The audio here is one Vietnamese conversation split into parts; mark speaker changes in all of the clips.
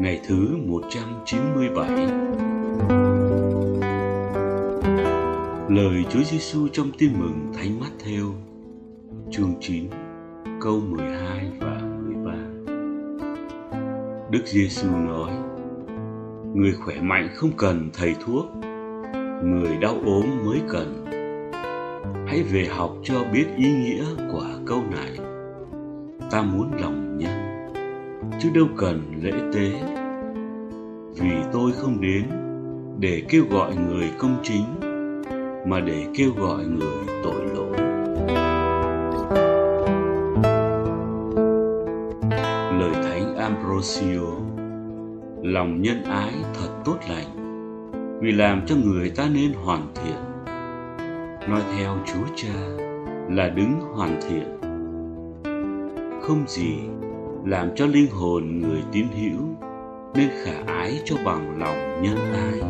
Speaker 1: Ngày thứ 197. Lời Chúa Giêsu trong Tin mừng Thánh Matthew, chương 9, câu 12 và 13. Đức Giêsu nói: Người khỏe mạnh không cần thầy thuốc, người đau ốm mới cần hãy về học cho biết ý nghĩa của câu này ta muốn lòng chứ đâu cần lễ tế vì tôi không đến để kêu gọi người công chính, mà để kêu gọi người tội lỗi lời thánh ambrosio, lòng nhân ái thật tốt lành, vì làm cho người ta nên hoàn thiện nói theo Chúa Cha là đứng hoàn thiện. Không gì làm cho linh hồn người tín hữu nên khả ái cho bằng lòng nhân ái.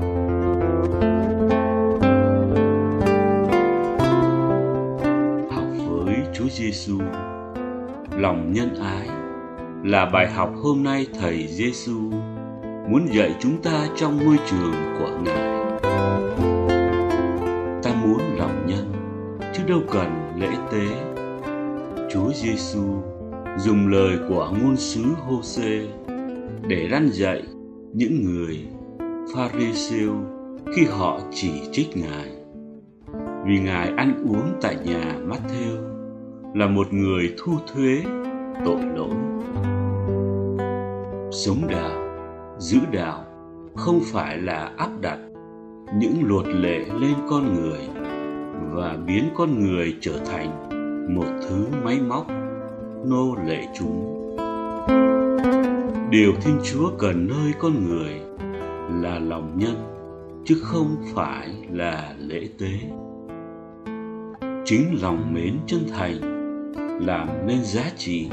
Speaker 1: Học với Chúa Giêsu, lòng nhân ái là bài học hôm nay thầy Giêsu muốn dạy chúng ta trong môi trường của Ngài Ta muốn lòng nhân chứ đâu cần lễ tế chúa giêsu dùng lời của ngôn sứ Hôse để răn dạy những người Pharisêu khi họ chỉ trích ngài. Vì ngài ăn uống tại nhà Matthew là một người thu thuế tội lỗi. Sống đạo, giữ đạo không phải là áp đặt những luật lệ lên con người và biến con người trở thành một thứ máy móc nô lệ chúng. Điều thiên chúa cần nơi con người là lòng nhân, chứ không phải là lễ tế. Chính lòng mến chân thành làm nên giá trị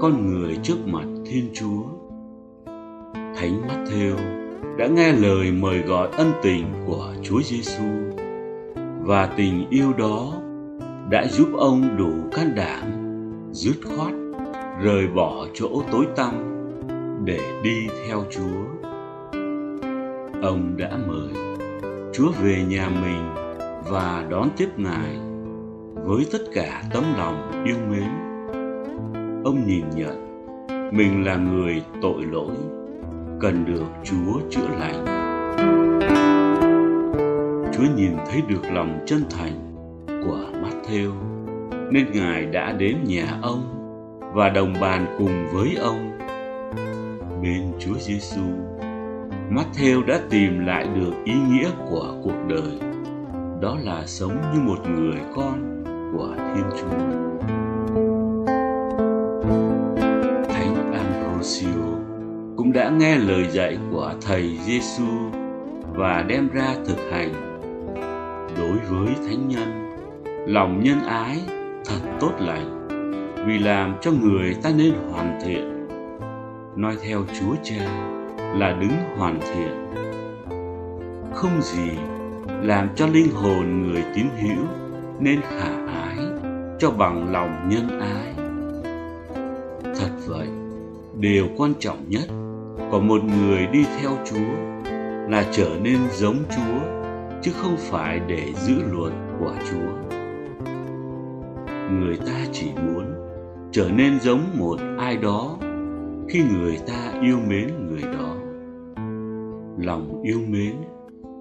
Speaker 1: con người trước mặt thiên chúa. Thánh Matthew đã nghe lời mời gọi ân tình của Chúa Giêsu và tình yêu đó đã giúp ông đủ can đảm dứt khoát rời bỏ chỗ tối tăm để đi theo Chúa. Ông đã mời Chúa về nhà mình và đón tiếp Ngài với tất cả tấm lòng yêu mến. Ông nhìn nhận mình là người tội lỗi, cần được Chúa chữa lành. Chúa nhìn thấy được lòng chân thành của Matthew nên Ngài đã đến nhà ông và đồng bàn cùng với ông. Bên Chúa Giêsu, Matthew đã tìm lại được ý nghĩa của cuộc đời. Đó là sống như một người con của Thiên Chúa. Thánh Ambrosio cũng đã nghe lời dạy của thầy Giêsu và đem ra thực hành. Đối với thánh nhân, lòng nhân ái thật tốt lành vì làm cho người ta nên hoàn thiện. Nói theo Chúa Cha là đứng hoàn thiện. Không gì làm cho linh hồn người tín hữu nên khả ái cho bằng lòng nhân ái. Thật vậy, điều quan trọng nhất của một người đi theo Chúa là trở nên giống Chúa chứ không phải để giữ luật của Chúa. Người ta chỉ muốn trở nên giống một ai đó khi người ta yêu mến người đó. Lòng yêu mến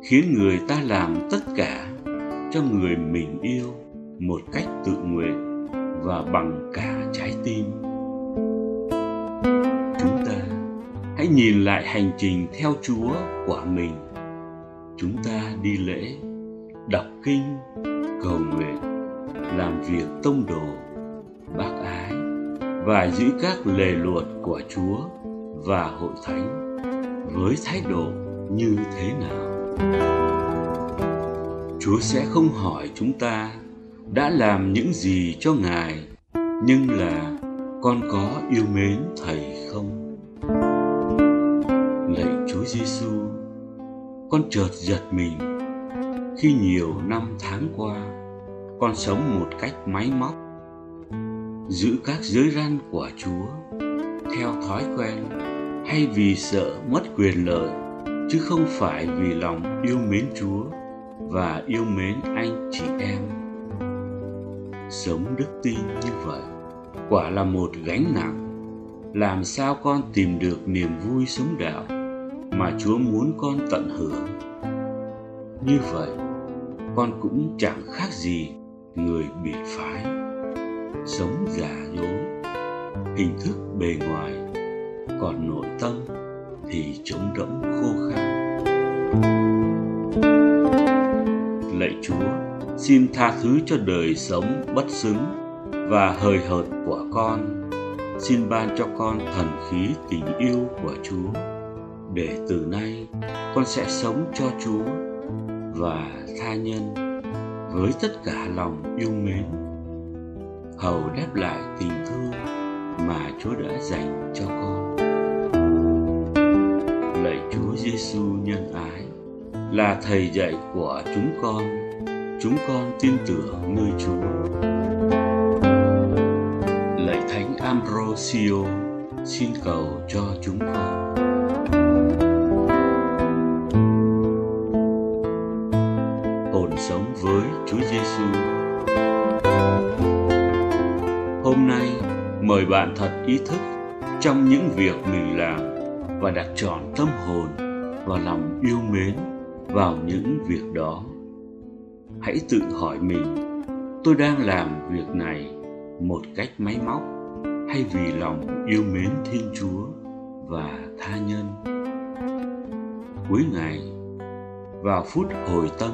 Speaker 1: khiến người ta làm tất cả cho người mình yêu một cách tự nguyện và bằng cả trái tim. Chúng ta hãy nhìn lại hành trình theo Chúa của mình. Chúng ta đi lễ, đọc kinh, cầu nguyện, làm việc tông đồ, bác ái và giữ các lề luật của Chúa và hội thánh với thái độ như thế nào. Chúa sẽ không hỏi chúng ta đã làm những gì cho Ngài, nhưng là con có yêu mến Thầy không? lạy Chúa Giêsu, con chợt giật mình khi nhiều năm tháng qua con sống một cách máy móc giữ các giới răn của Chúa theo thói quen hay vì sợ mất quyền lợi chứ không phải vì lòng yêu mến Chúa và yêu mến anh chị em. Sống đức tin như vậy quả là một gánh nặng. Làm sao con tìm được niềm vui sống đạo mà Chúa muốn con tận hưởng? Như vậy, con cũng chẳng khác gì người bị phái, sống giả dối. Hình thức bề ngoài, còn nội tâm thì trống rỗng khô khan. Lạy chúa, xin tha thứ cho đời sống bất xứng và hời hợt của con. Xin ban cho con thần khí tình yêu của chúa, để từ nay con sẽ sống cho chúa và tha nhân với tất cả lòng yêu mến hầu đáp lại tình thương mà Chúa đã dành cho con. Lạy Chúa Giêsu nhân ái là thầy dạy của chúng con, chúng con tin tưởng nơi Chúa. Lạy Thánh Ambrosio xin cầu cho chúng con. Với Chúa Giêsu. Hôm nay, mời bạn thật ý thức trong những việc mình làm và đặt trọn tâm hồn và lòng yêu mến vào những việc đó hãy tự hỏi mình, tôi đang làm việc này một cách máy móc hay vì lòng yêu mến thiên chúa và tha nhân cuối ngày, vào phút hồi tâm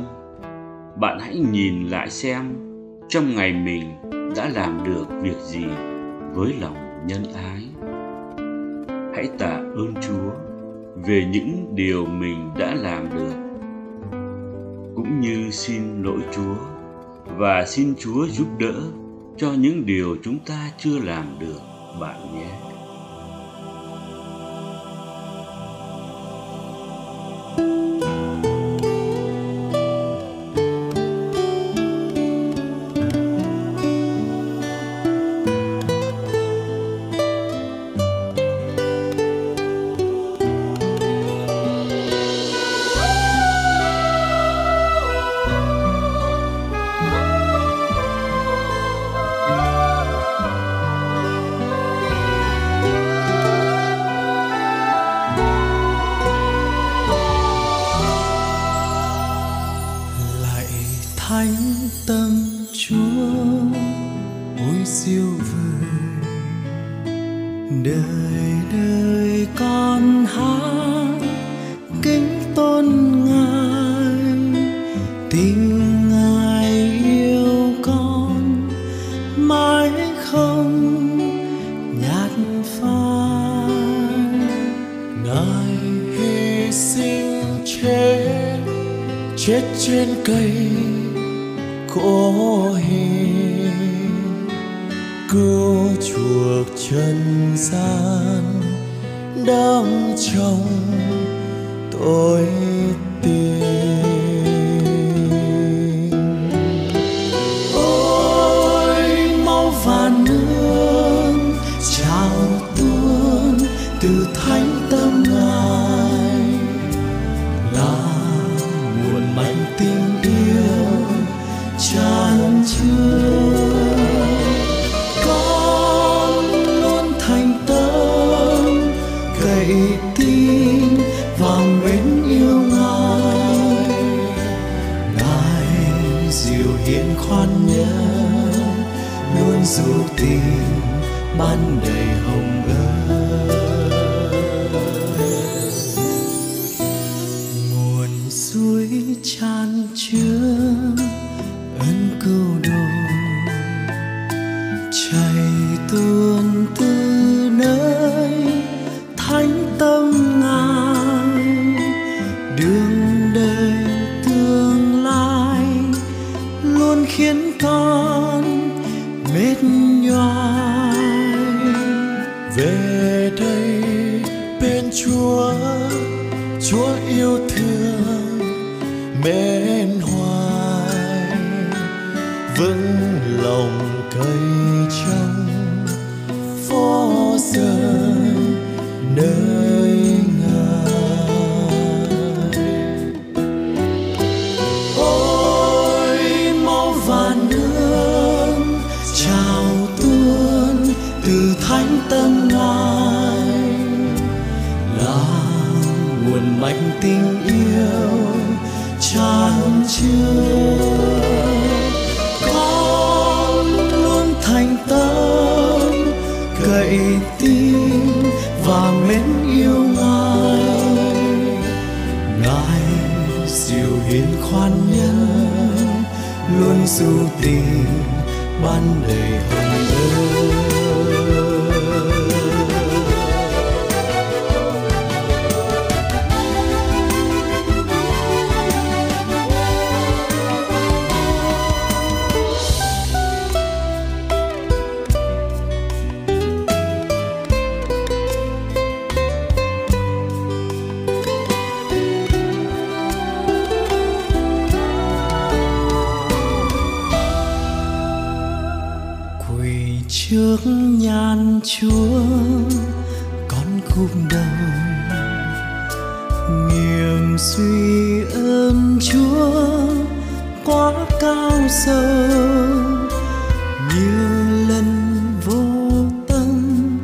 Speaker 1: bạn hãy nhìn lại xem trong ngày mình đã làm được việc gì với lòng nhân ái. Hãy tạ ơn chúa về những điều mình đã làm được, cũng như xin lỗi chúa và xin chúa giúp đỡ cho những điều chúng ta chưa làm được, bạn nhé.
Speaker 2: Chết trên cây có hiền cứu chuộc trần gian đang trong tôi tình đầy tràn con luôn thành tâm, cậy tin và mến yêu ngài. Ngài dịu hiền khoan nhân, luôn dù tình ban đầy nhan chúa, con cúm đầu. Niềm suy ơn chúa quá cao sâu. Nhiều lần vô tâm,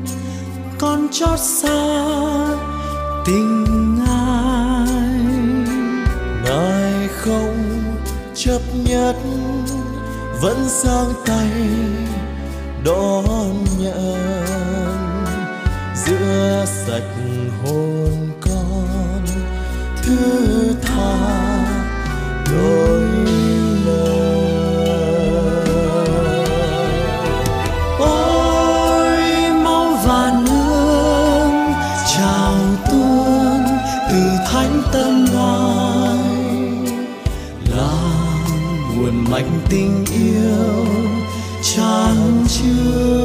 Speaker 2: con chót xa tình ai ngài không chấp nhất, vẫn giang tay đón nhận. Giữa sạch hồn con, thứ tha đôi lời ôi, máu và nước chào tuôn từ thánh tâm ngài. Là nguồn mạch tình yêu tràn chưa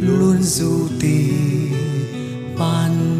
Speaker 2: luôn du tìm ban